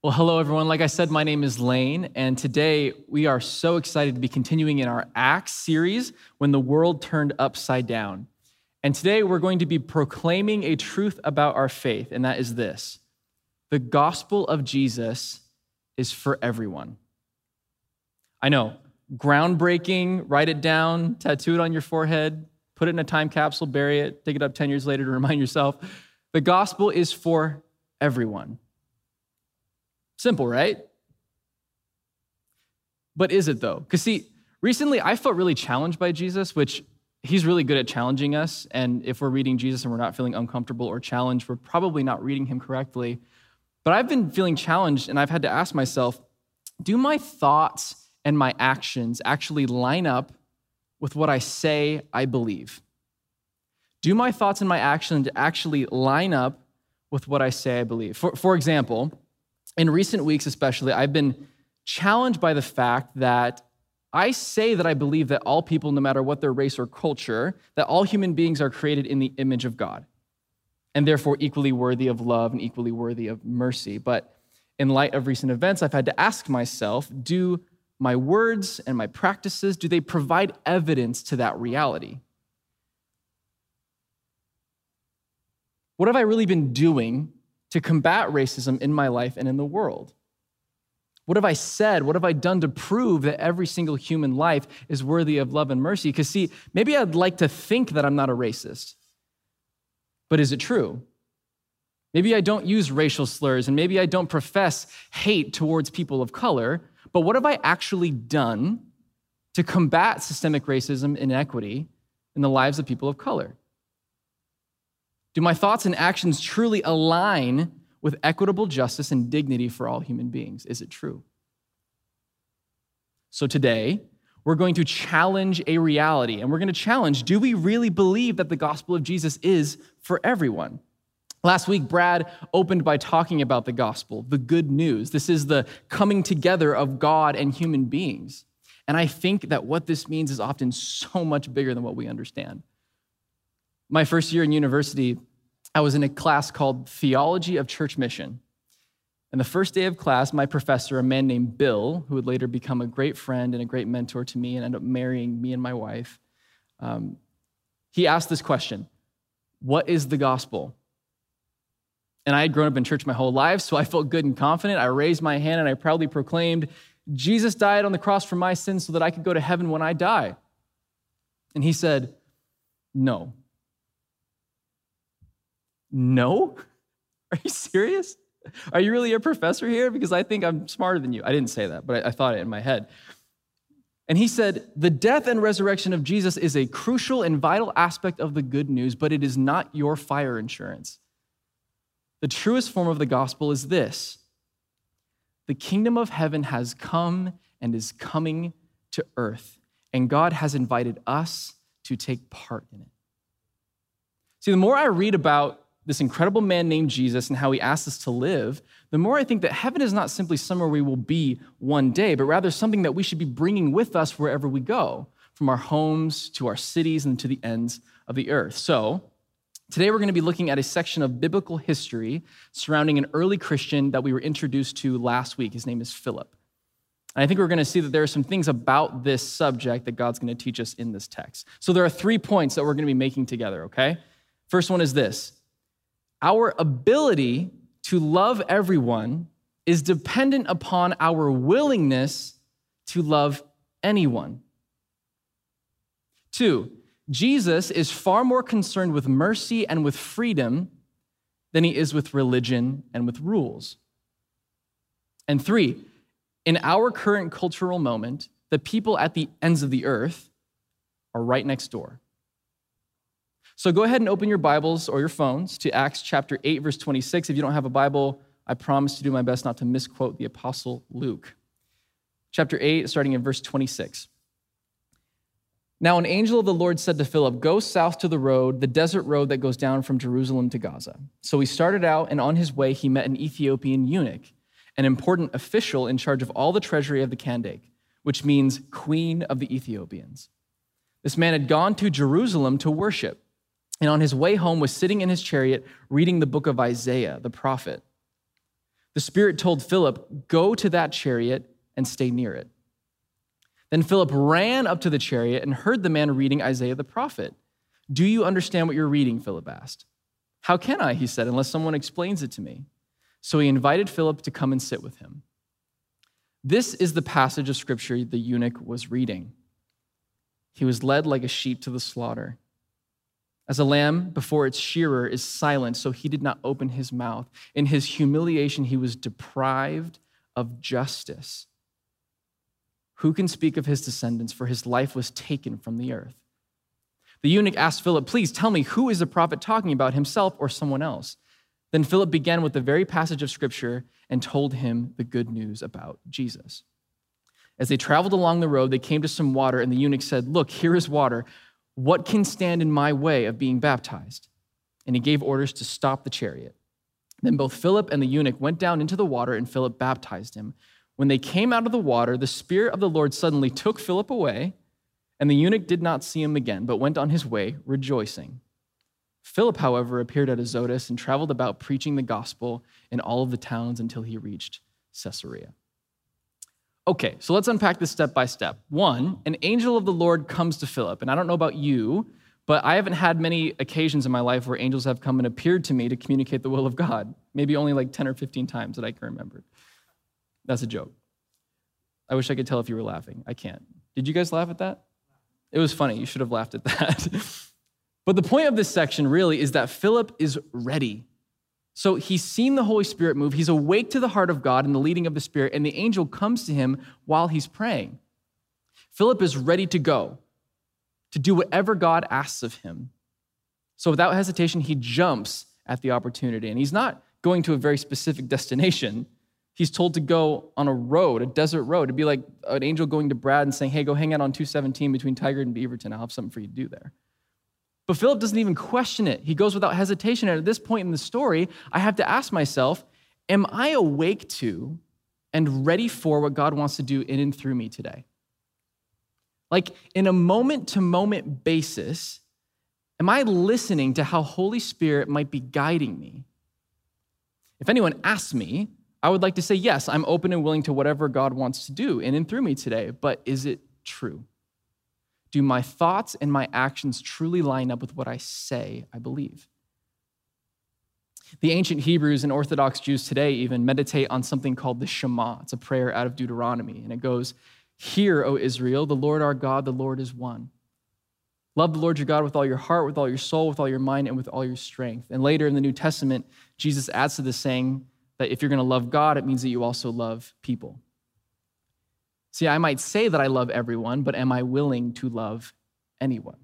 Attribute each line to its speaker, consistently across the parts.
Speaker 1: Well, hello, everyone. Like I said, my name is Lane, and today we are so excited to be continuing in our Acts series when the world turned upside down. And today we're going to be proclaiming a truth about our faith, and that is this the gospel of Jesus is for everyone. I know, groundbreaking, write it down, tattoo it on your forehead, put it in a time capsule, bury it, dig it up 10 years later to remind yourself. The gospel is for everyone. Simple, right? But is it though? Because see, recently I felt really challenged by Jesus, which he's really good at challenging us. And if we're reading Jesus and we're not feeling uncomfortable or challenged, we're probably not reading him correctly. But I've been feeling challenged and I've had to ask myself do my thoughts and my actions actually line up with what I say I believe? Do my thoughts and my actions actually line up with what I say I believe? For, for example, in recent weeks, especially, I've been challenged by the fact that I say that I believe that all people, no matter what their race or culture, that all human beings are created in the image of God and therefore equally worthy of love and equally worthy of mercy. But in light of recent events, I've had to ask myself do my words and my practices do they provide evidence to that reality? What have I really been doing to combat racism in my life and in the world? What have I said? What have I done to prove that every single human life is worthy of love and mercy? Because, see, maybe I'd like to think that I'm not a racist, but is it true? Maybe I don't use racial slurs and maybe I don't profess hate towards people of color, but what have I actually done to combat systemic racism and inequity in the lives of people of color? Do my thoughts and actions truly align with equitable justice and dignity for all human beings? Is it true? So today, we're going to challenge a reality, and we're going to challenge do we really believe that the gospel of Jesus is for everyone? Last week, Brad opened by talking about the gospel, the good news. This is the coming together of God and human beings. And I think that what this means is often so much bigger than what we understand. My first year in university, I was in a class called Theology of Church Mission. And the first day of class, my professor, a man named Bill, who would later become a great friend and a great mentor to me and end up marrying me and my wife, um, he asked this question What is the gospel? And I had grown up in church my whole life, so I felt good and confident. I raised my hand and I proudly proclaimed, Jesus died on the cross for my sins so that I could go to heaven when I die. And he said, No. No? Are you serious? Are you really a professor here? Because I think I'm smarter than you. I didn't say that, but I, thought it in my head. And he said, The death and resurrection of Jesus is a crucial and vital aspect of the good news, but it is not your fire insurance. The truest form of the gospel is this the kingdom of heaven has come and is coming to earth, and God has invited us to take part in it. See, the more I read about this incredible man named Jesus and how he asks us to live, the more I think that heaven is not simply somewhere we will be one day, but rather something that we should be bringing with us wherever we go, from our homes to our cities and to the ends of the earth. So, today we're going to be looking at a section of biblical history surrounding an early Christian that we were introduced to last week. His name is Philip. And I think we're going to see that there are some things about this subject that God's going to teach us in this text. So, there are three points that we're going to be making together, okay? First one is this our ability to love everyone is dependent upon our willingness to love anyone. Two, Jesus is far more concerned with mercy and with freedom than he is with religion and with rules. And three, in our current cultural moment, the people at the ends of the earth are right next door. So go ahead and open your Bibles or your phones to Acts chapter 8, verse 26. If you don't have a Bible, I promise to do my best not to misquote the Apostle Luke. Chapter 8, starting in verse 26. Now, an angel of the Lord said to Philip, Go south to the road, the desert road that goes down from Jerusalem to Gaza. So he started out, and on his way, he met an Ethiopian eunuch, an important official in charge of all the treasury of the Kandake, which means queen of the Ethiopians. This man had gone to Jerusalem to worship and on his way home was sitting in his chariot reading the book of Isaiah, the prophet. the Spirit told Philip, Go to that chariot and stay near it. Then Philip ran up to the chariot and heard the man reading Isaiah the prophet. Do you understand what you're reading? Philip asked. How can I, he said, unless someone explains it to me? So he invited Philip to come and sit with him. This is the passage of scripture the eunuch was reading. He was led like a sheep to the slaughter. As a lamb before its shearer is silent, so he did not open his mouth. In his humiliation, he was deprived of justice. Who can speak of his descendants? For his life was taken from the earth. The eunuch asked Philip, Please tell me, who is the prophet talking about, himself or someone else? Then Philip began with the very passage of scripture and told him the good news about Jesus. As they traveled along the road, they came to some water, and the eunuch said, Look, here is water. What can stand in my way of being baptized? And he gave orders to stop the chariot. Then both Philip and the eunuch went down into the water, and Philip baptized him. When they came out of the water, the Spirit of the Lord suddenly took Philip away, and the eunuch did not see him again, but went on his way, rejoicing. Philip, however, appeared at Azotus and traveled about preaching the gospel in all of the towns until he reached Caesarea. Okay, so let's unpack this step by step. One, an angel of the Lord comes to Philip, and I don't know about you, but I haven't had many occasions in my life where angels have come and appeared to me to communicate the will of God. Maybe only like 10 or 15 times that I can remember. That's a joke. I wish I could tell if you were laughing. I can't. Did you guys laugh at that? It was funny. You should have laughed at that. But the point of this section really is that Philip is ready. So he's seen the Holy Spirit move. He's awake to the heart of God and the leading of the Spirit, and the angel comes to him while he's praying. Philip is ready to go, to do whatever God asks of him. So without hesitation, he jumps at the opportunity. And he's not going to a very specific destination. He's told to go on a road, a desert road. It'd be like an angel going to Brad and saying, Hey, go hang out on 217 between Tigard and Beaverton. I'll have something for you to do there. But Philip doesn't even question it. He goes without hesitation. And at this point in the story, I have to ask myself, am I awake to and ready for what God wants to do in and through me today? Like in a moment to moment basis, am I listening to how Holy Spirit might be guiding me? If anyone asks me, I would like to say, yes, I'm open and willing to whatever God wants to do in and through me today, but is it true? Do my thoughts and my actions truly line up with what I say I believe? The ancient Hebrews and Orthodox Jews today even meditate on something called the Shema. It's a prayer out of Deuteronomy, and it goes, Hear, O Israel, the Lord our God, the Lord is one. Love the Lord your God with all your heart, with all your soul, with all your mind, and with all your strength. And later in the New Testament, Jesus adds to this saying that if you're going to love God, it means that you also love people. See, I might say that I love everyone, but am I willing to love anyone?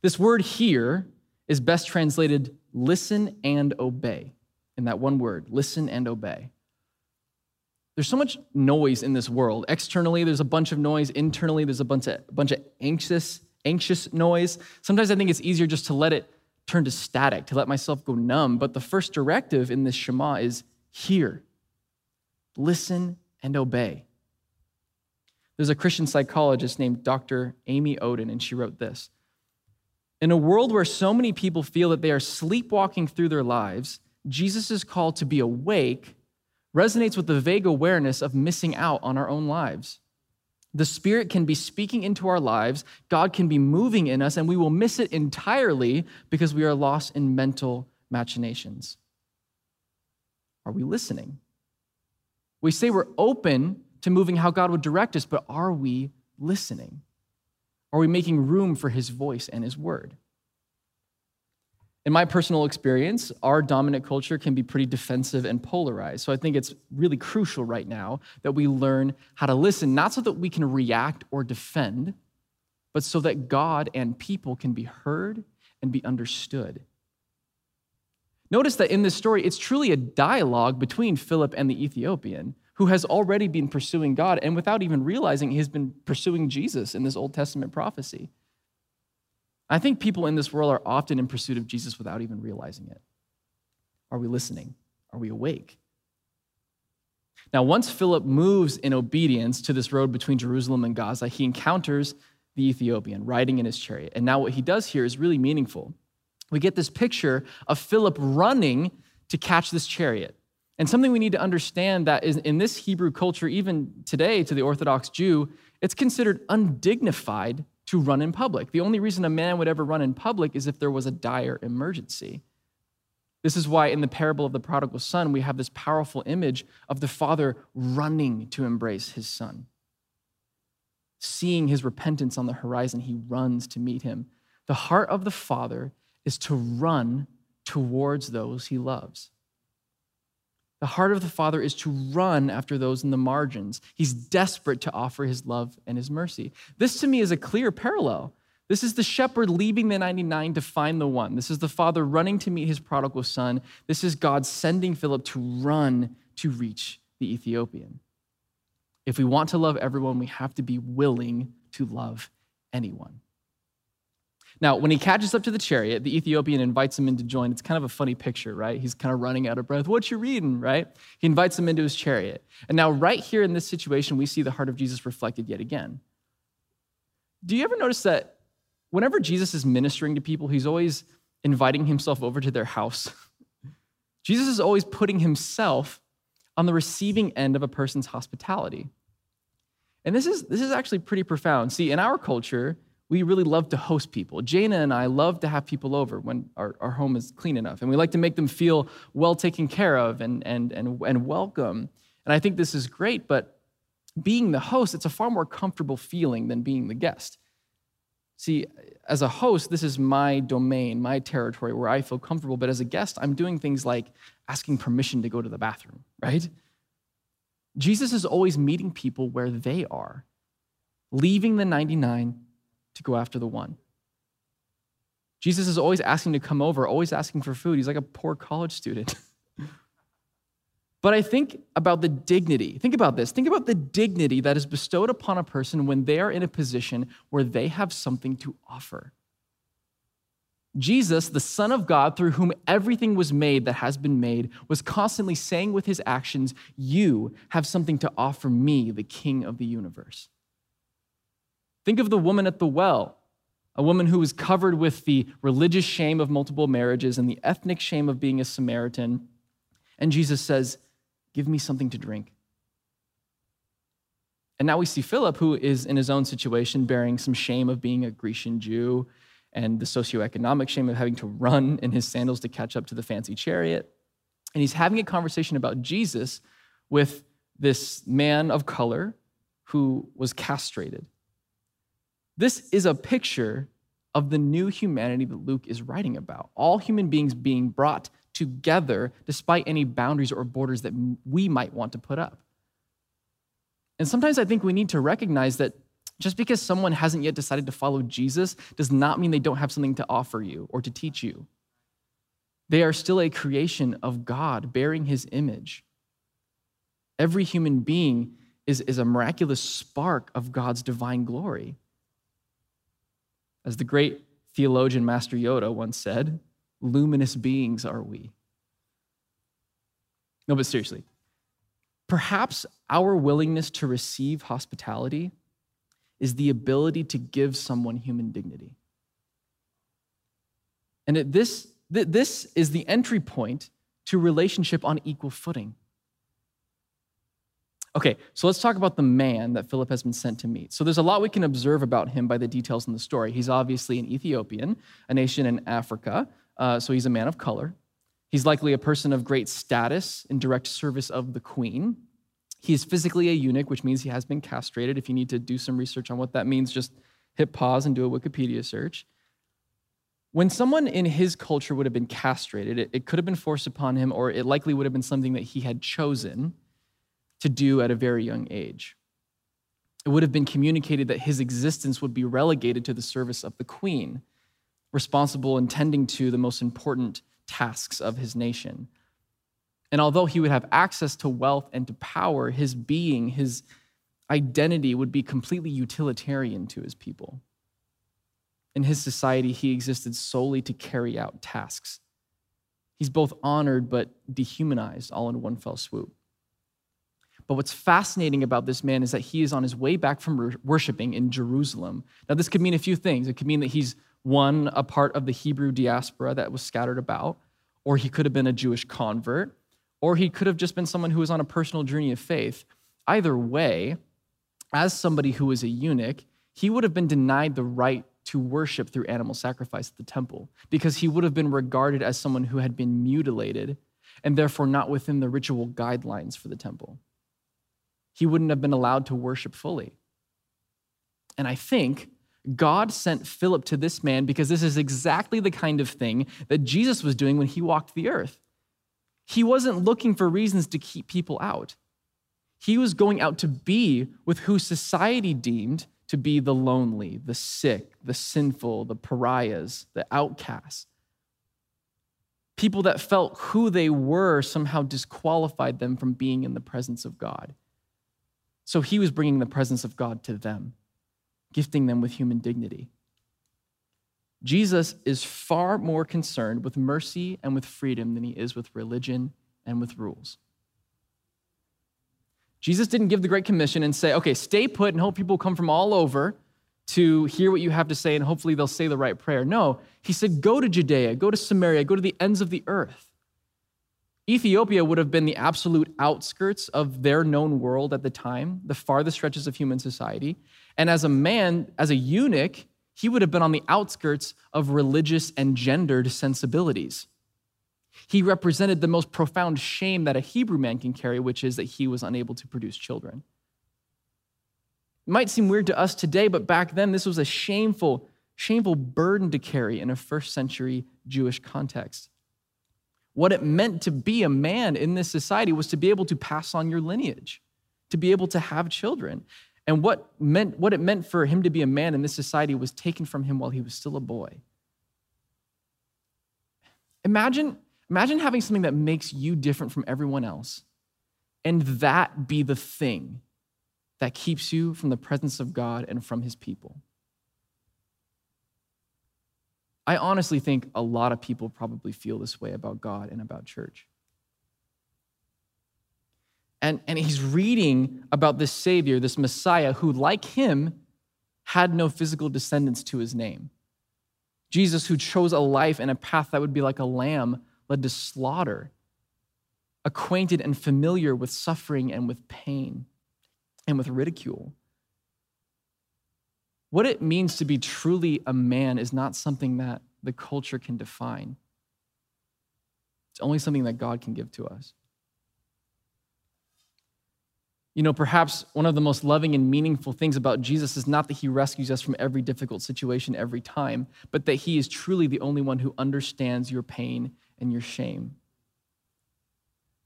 Speaker 1: This word here is best translated listen and obey in that one word listen and obey. There's so much noise in this world. Externally, there's a bunch of noise. Internally, there's a bunch of, a bunch of anxious, anxious noise. Sometimes I think it's easier just to let it turn to static, to let myself go numb. But the first directive in this Shema is hear, listen, and obey. There's a Christian psychologist named Dr. Amy Oden, and she wrote this In a world where so many people feel that they are sleepwalking through their lives, Jesus' call to be awake resonates with the vague awareness of missing out on our own lives. The Spirit can be speaking into our lives, God can be moving in us, and we will miss it entirely because we are lost in mental machinations. Are we listening? We say we're open to moving how God would direct us, but are we listening? Are we making room for his voice and his word? In my personal experience, our dominant culture can be pretty defensive and polarized. So I think it's really crucial right now that we learn how to listen, not so that we can react or defend, but so that God and people can be heard and be understood. Notice that in this story, it's truly a dialogue between Philip and the Ethiopian who has already been pursuing God and without even realizing he's been pursuing Jesus in this Old Testament prophecy. I think people in this world are often in pursuit of Jesus without even realizing it. Are we listening? Are we awake? Now, once Philip moves in obedience to this road between Jerusalem and Gaza, he encounters the Ethiopian riding in his chariot. And now, what he does here is really meaningful. We get this picture of Philip running to catch this chariot. And something we need to understand that is in this Hebrew culture, even today to the Orthodox Jew, it's considered undignified to run in public. The only reason a man would ever run in public is if there was a dire emergency. This is why in the parable of the prodigal son, we have this powerful image of the father running to embrace his son. Seeing his repentance on the horizon, he runs to meet him. The heart of the father is to run towards those he loves. The heart of the Father is to run after those in the margins. He's desperate to offer his love and his mercy. This to me is a clear parallel. This is the shepherd leaving the 99 to find the one. This is the father running to meet his prodigal son. This is God sending Philip to run to reach the Ethiopian. If we want to love everyone, we have to be willing to love anyone. Now, when he catches up to the chariot, the Ethiopian invites him in to join. It's kind of a funny picture, right? He's kind of running out of breath. What you reading, right? He invites him into his chariot. And now, right here in this situation, we see the heart of Jesus reflected yet again. Do you ever notice that whenever Jesus is ministering to people, he's always inviting himself over to their house? Jesus is always putting himself on the receiving end of a person's hospitality. And this is, this is actually pretty profound. See, in our culture, we really love to host people. Jana and I love to have people over when our, our home is clean enough. And we like to make them feel well taken care of and, and, and, and welcome. And I think this is great, but being the host, it's a far more comfortable feeling than being the guest. See, as a host, this is my domain, my territory where I feel comfortable. But as a guest, I'm doing things like asking permission to go to the bathroom, right? Jesus is always meeting people where they are, leaving the 99 to go after the one. Jesus is always asking to come over, always asking for food. He's like a poor college student. but I think about the dignity. Think about this. Think about the dignity that is bestowed upon a person when they are in a position where they have something to offer. Jesus, the Son of God, through whom everything was made that has been made, was constantly saying with his actions, You have something to offer me, the King of the universe. Think of the woman at the well, a woman who was covered with the religious shame of multiple marriages and the ethnic shame of being a Samaritan. And Jesus says, Give me something to drink. And now we see Philip, who is in his own situation, bearing some shame of being a Grecian Jew and the socioeconomic shame of having to run in his sandals to catch up to the fancy chariot. And he's having a conversation about Jesus with this man of color who was castrated. This is a picture of the new humanity that Luke is writing about. All human beings being brought together despite any boundaries or borders that we might want to put up. And sometimes I think we need to recognize that just because someone hasn't yet decided to follow Jesus does not mean they don't have something to offer you or to teach you. They are still a creation of God, bearing his image. Every human being is, is a miraculous spark of God's divine glory. As the great theologian Master Yoda once said, luminous beings are we. No, but seriously, perhaps our willingness to receive hospitality is the ability to give someone human dignity. And this, this is the entry point to relationship on equal footing. Okay, so let's talk about the man that Philip has been sent to meet. So there's a lot we can observe about him by the details in the story. He's obviously an Ethiopian, a nation in Africa, uh, so he's a man of color. He's likely a person of great status in direct service of the queen. He is physically a eunuch, which means he has been castrated. If you need to do some research on what that means, just hit pause and do a Wikipedia search. When someone in his culture would have been castrated, it, it could have been forced upon him, or it likely would have been something that he had chosen to do at a very young age. It would have been communicated that his existence would be relegated to the service of the queen, responsible and tending to the most important tasks of his nation. And although he would have access to wealth and to power, his being, his identity would be completely utilitarian to his people. In his society, he existed solely to carry out tasks. He's both honored but dehumanized all in one fell swoop. But what's fascinating about this man is that he is on his way back from worshiping in Jerusalem. Now, this could mean a few things. It could mean that he's one, a part of the Hebrew diaspora that was scattered about, or he could have been a Jewish convert, or he could have just been someone who was on a personal journey of faith. Either way, as somebody who was a eunuch, he would have been denied the right to worship through animal sacrifice at the temple because he would have been regarded as someone who had been mutilated and therefore not within the ritual guidelines for the temple. He wouldn't have been allowed to worship fully. And I think God sent Philip to this man because this is exactly the kind of thing that Jesus was doing when he walked the earth. He wasn't looking for reasons to keep people out. He was going out to be with who society deemed to be the lonely, the sick, the sinful, the pariahs, the outcasts. People that felt who they were somehow disqualified them from being in the presence of God. So he was bringing the presence of God to them, gifting them with human dignity. Jesus is far more concerned with mercy and with freedom than he is with religion and with rules. Jesus didn't give the Great Commission and say, okay, stay put and hope people come from all over to hear what you have to say and hopefully they'll say the right prayer. No, he said, go to Judea, go to Samaria, go to the ends of the earth. Ethiopia would have been the absolute outskirts of their known world at the time, the farthest stretches of human society. And as a man, as a eunuch, he would have been on the outskirts of religious and gendered sensibilities. He represented the most profound shame that a Hebrew man can carry, which is that he was unable to produce children. It might seem weird to us today, but back then this was a shameful, shameful burden to carry in a first century Jewish context. What it meant to be a man in this society was to be able to pass on your lineage, to be able to have children. And what, meant, what it meant for him to be a man in this society was taken from him while he was still a boy. Imagine Imagine having something that makes you different from everyone else, and that be the thing that keeps you from the presence of God and from his people. I honestly think a lot of people probably feel this way about God and about church. And, and he's reading about this Savior, this Messiah, who, like him, had no physical descendants to his name. Jesus, who chose a life and a path that would be like a lamb led to slaughter, acquainted and familiar with suffering and with pain and with ridicule. What it means to be truly a man is not something that the culture can define. It's only something that God can give to us. You know, perhaps one of the most loving and meaningful things about Jesus is not that he rescues us from every difficult situation every time, but that he is truly the only one who understands your pain and your shame.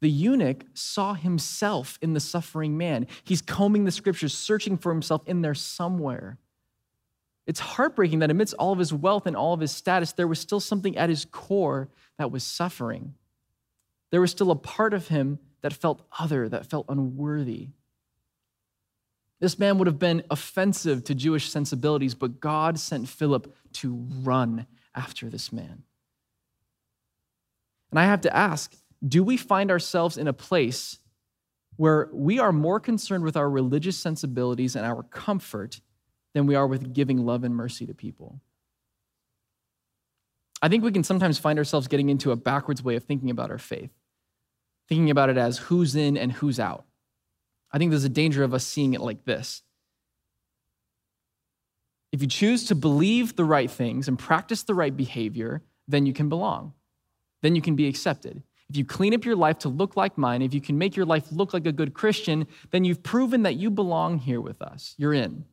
Speaker 1: The eunuch saw himself in the suffering man. He's combing the scriptures, searching for himself in there somewhere. It's heartbreaking that amidst all of his wealth and all of his status, there was still something at his core that was suffering. There was still a part of him that felt other, that felt unworthy. This man would have been offensive to Jewish sensibilities, but God sent Philip to run after this man. And I have to ask do we find ourselves in a place where we are more concerned with our religious sensibilities and our comfort than we are with giving love and mercy to people? I think we can sometimes find ourselves getting into a backwards way of thinking about our faith, thinking about it as who's in and who's out. I think there's a danger of us seeing it like this. If you choose to believe the right things and practice the right behavior, then you can belong then you can be accepted. If you clean up your life to look like mine, if you can make your life look like a good Christian, then you've proven that you belong here with us. You're in.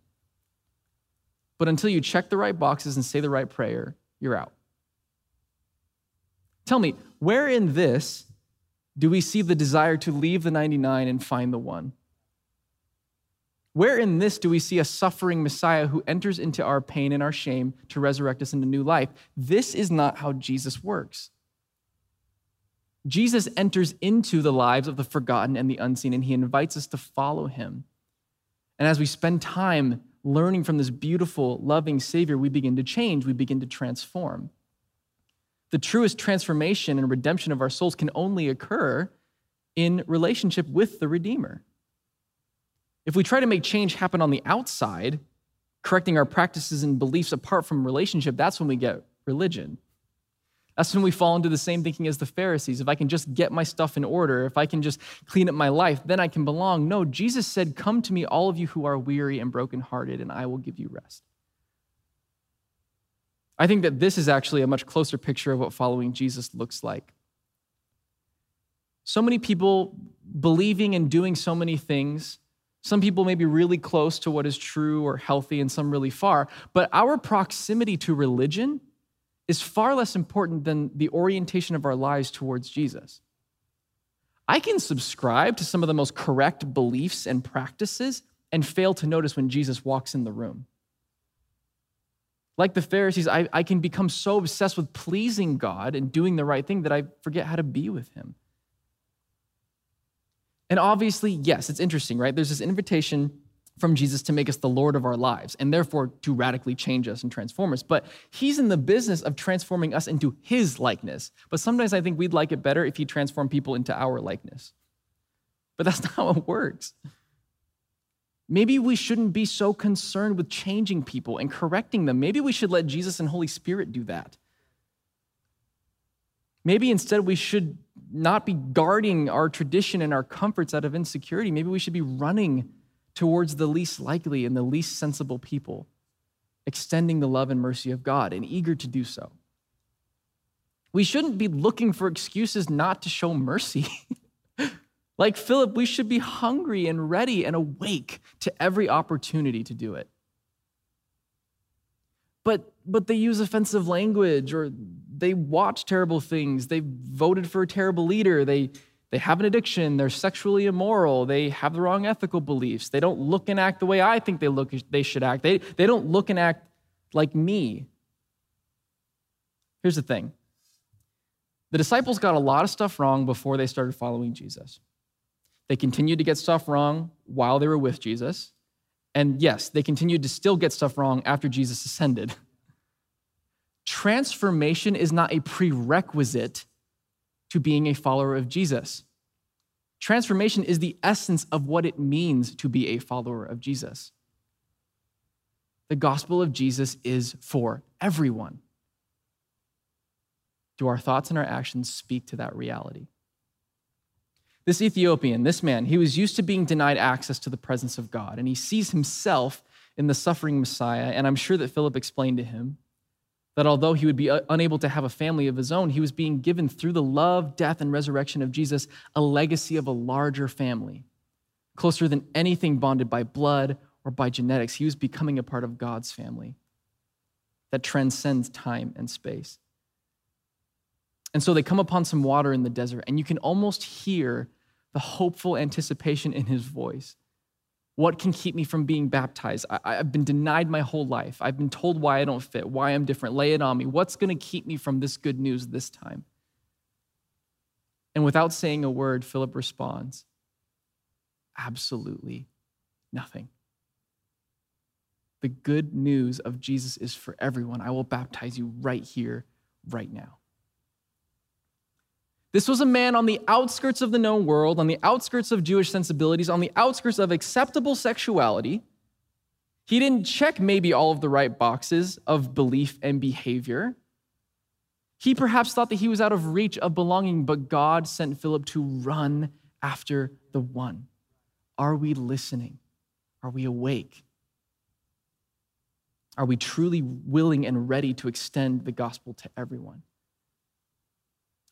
Speaker 1: But until you check the right boxes and say the right prayer, you're out. Tell me, where in this do we see the desire to leave the 99 and find the one? Where in this do we see a suffering Messiah who enters into our pain and our shame to resurrect us into new life? This is not how Jesus works. Jesus enters into the lives of the forgotten and the unseen, and he invites us to follow him. And as we spend time learning from this beautiful, loving Savior, we begin to change, we begin to transform. The truest transformation and redemption of our souls can only occur in relationship with the Redeemer. If we try to make change happen on the outside, correcting our practices and beliefs apart from relationship, that's when we get religion. That's when we fall into the same thinking as the Pharisees. If I can just get my stuff in order, if I can just clean up my life, then I can belong. No, Jesus said, Come to me, all of you who are weary and brokenhearted, and I will give you rest. I think that this is actually a much closer picture of what following Jesus looks like. So many people believing and doing so many things. Some people may be really close to what is true or healthy, and some really far. But our proximity to religion is far less important than the orientation of our lives towards Jesus. I can subscribe to some of the most correct beliefs and practices and fail to notice when Jesus walks in the room. Like the Pharisees, I, I can become so obsessed with pleasing God and doing the right thing that I forget how to be with Him. And obviously, yes, it's interesting, right? There's this invitation from Jesus to make us the Lord of our lives and therefore to radically change us and transform us. But he's in the business of transforming us into his likeness. But sometimes I think we'd like it better if he transformed people into our likeness. But that's not how it works. Maybe we shouldn't be so concerned with changing people and correcting them. Maybe we should let Jesus and Holy Spirit do that. Maybe instead we should not be guarding our tradition and our comforts out of insecurity. Maybe we should be running towards the least likely and the least sensible people, extending the love and mercy of God and eager to do so. We shouldn't be looking for excuses not to show mercy. like Philip, we should be hungry and ready and awake to every opportunity to do it. But, but they use offensive language or they watch terrible things. They voted for a terrible leader. They, they have an addiction, they're sexually immoral, they have the wrong ethical beliefs, they don't look and act the way I think they look they should act. They, they don't look and act like me. Here's the thing. The disciples got a lot of stuff wrong before they started following Jesus. They continued to get stuff wrong while they were with Jesus. And yes, they continued to still get stuff wrong after Jesus ascended. Transformation is not a prerequisite to being a follower of Jesus. Transformation is the essence of what it means to be a follower of Jesus. The gospel of Jesus is for everyone. Do our thoughts and our actions speak to that reality? This Ethiopian, this man, he was used to being denied access to the presence of God, and he sees himself in the suffering Messiah. And I'm sure that Philip explained to him that although he would be uh, unable to have a family of his own, he was being given through the love, death, and resurrection of Jesus a legacy of a larger family, closer than anything bonded by blood or by genetics. He was becoming a part of God's family that transcends time and space. And so they come upon some water in the desert, and you can almost hear the hopeful anticipation in his voice. What can keep me from being baptized? I, have been denied my whole life. I've been told why I don't fit, why I'm different. Lay it on me. What's going to keep me from this good news this time? And without saying a word, Philip responds, Absolutely nothing. The good news of Jesus is for everyone. I will baptize you right here, right now. This was a man on the outskirts of the known world, on the outskirts of Jewish sensibilities, on the outskirts of acceptable sexuality. He didn't check maybe all of the right boxes of belief and behavior. He perhaps thought that he was out of reach of belonging, but God sent Philip to run after the one. Are we listening? Are we awake? Are we truly willing and ready to extend the gospel to everyone?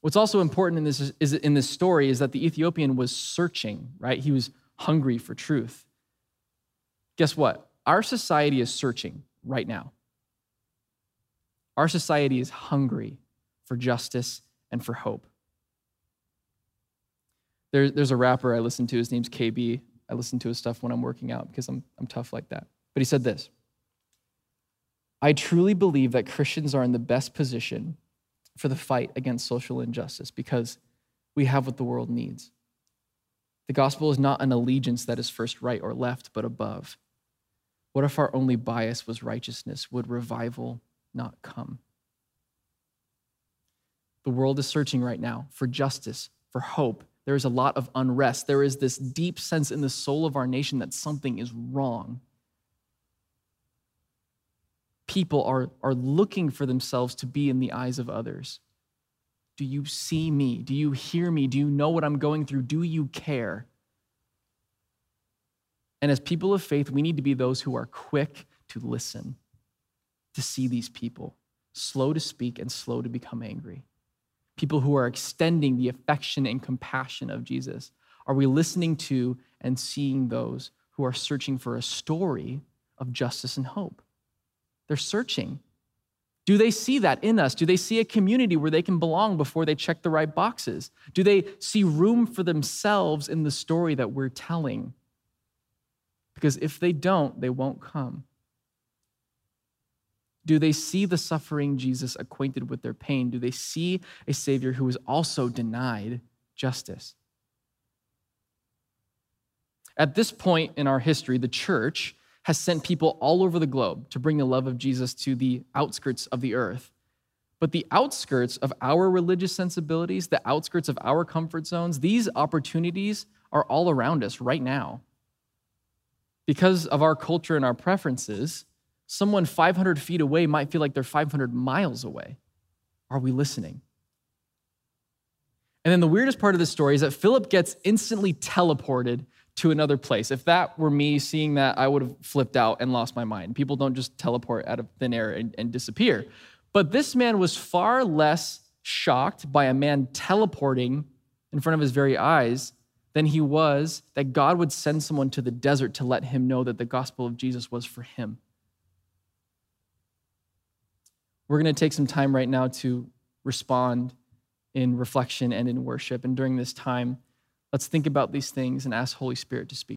Speaker 1: What's also important in this, is, in this story is that the Ethiopian was searching, right? He was hungry for truth. Guess what? Our society is searching right now. Our society is hungry for justice and for hope. There, there's a rapper I listen to, his name's KB. I listen to his stuff when I'm working out because I'm, I'm tough like that. But he said this I truly believe that Christians are in the best position for the fight against social injustice because we have what the world needs. The gospel is not an allegiance that is first right or left, but above. What if our only bias was righteousness? Would revival not come? The world is searching right now for justice, for hope. There is a lot of unrest. There is this deep sense in the soul of our nation that something is wrong people are, are looking for themselves to be in the eyes of others. Do you see me? Do you hear me? Do you know what I'm going through? Do you care? And as people of faith, we need to be those who are quick to listen, to see these people, slow to speak and slow to become angry. People who are extending the affection and compassion of Jesus. Are we listening to and seeing those who are searching for a story of justice and hope? They're searching. Do they see that in us? Do they see a community where they can belong before they check the right boxes? Do they see room for themselves in the story that we're telling? Because if they don't, they won't come. Do they see the suffering Jesus acquainted with their pain? Do they see a Savior who is also denied justice? At this point in our history, the church has sent people all over the globe to bring the love of Jesus to the outskirts of the earth. But the outskirts of our religious sensibilities, the outskirts of our comfort zones, these opportunities are all around us right now. Because of our culture and our preferences, someone 500 feet away might feel like they're 500 miles away. Are we listening? And then the weirdest part of the story is that Philip gets instantly teleported to another place. If that were me seeing that, I would have flipped out and lost my mind. People don't just teleport out of thin air and, and disappear. But this man was far less shocked by a man teleporting in front of his very eyes than he was that God would send someone to the desert to let him know that the gospel of Jesus was for him. We're going to take some time right now to respond in reflection and in worship. And during this time, Let's think about these things and ask Holy Spirit to speak.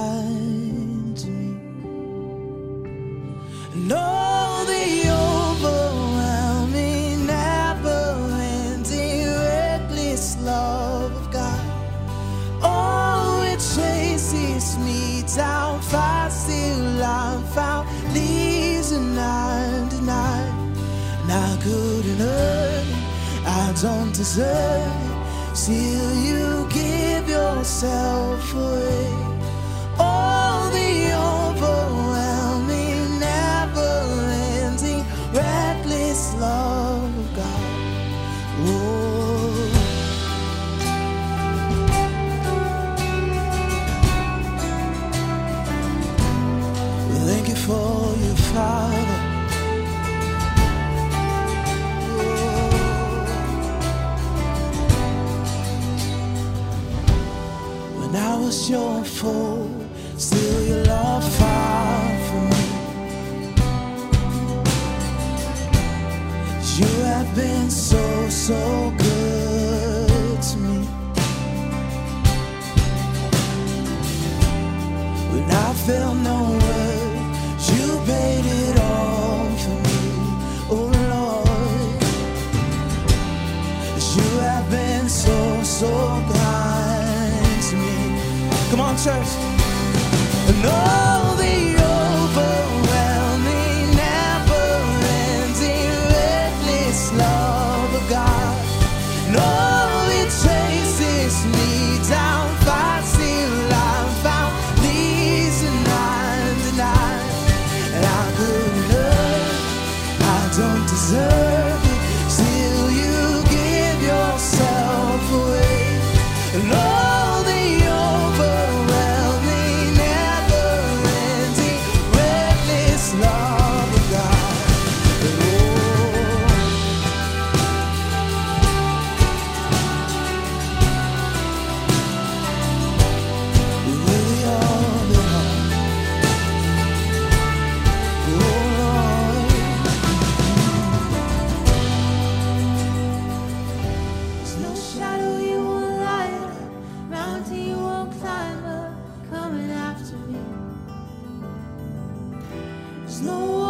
Speaker 2: deserve. Still, you so, good to me. When I felt no word, you paid it all for me. Oh Lord, you have been so, so kind to me. Come on, church. no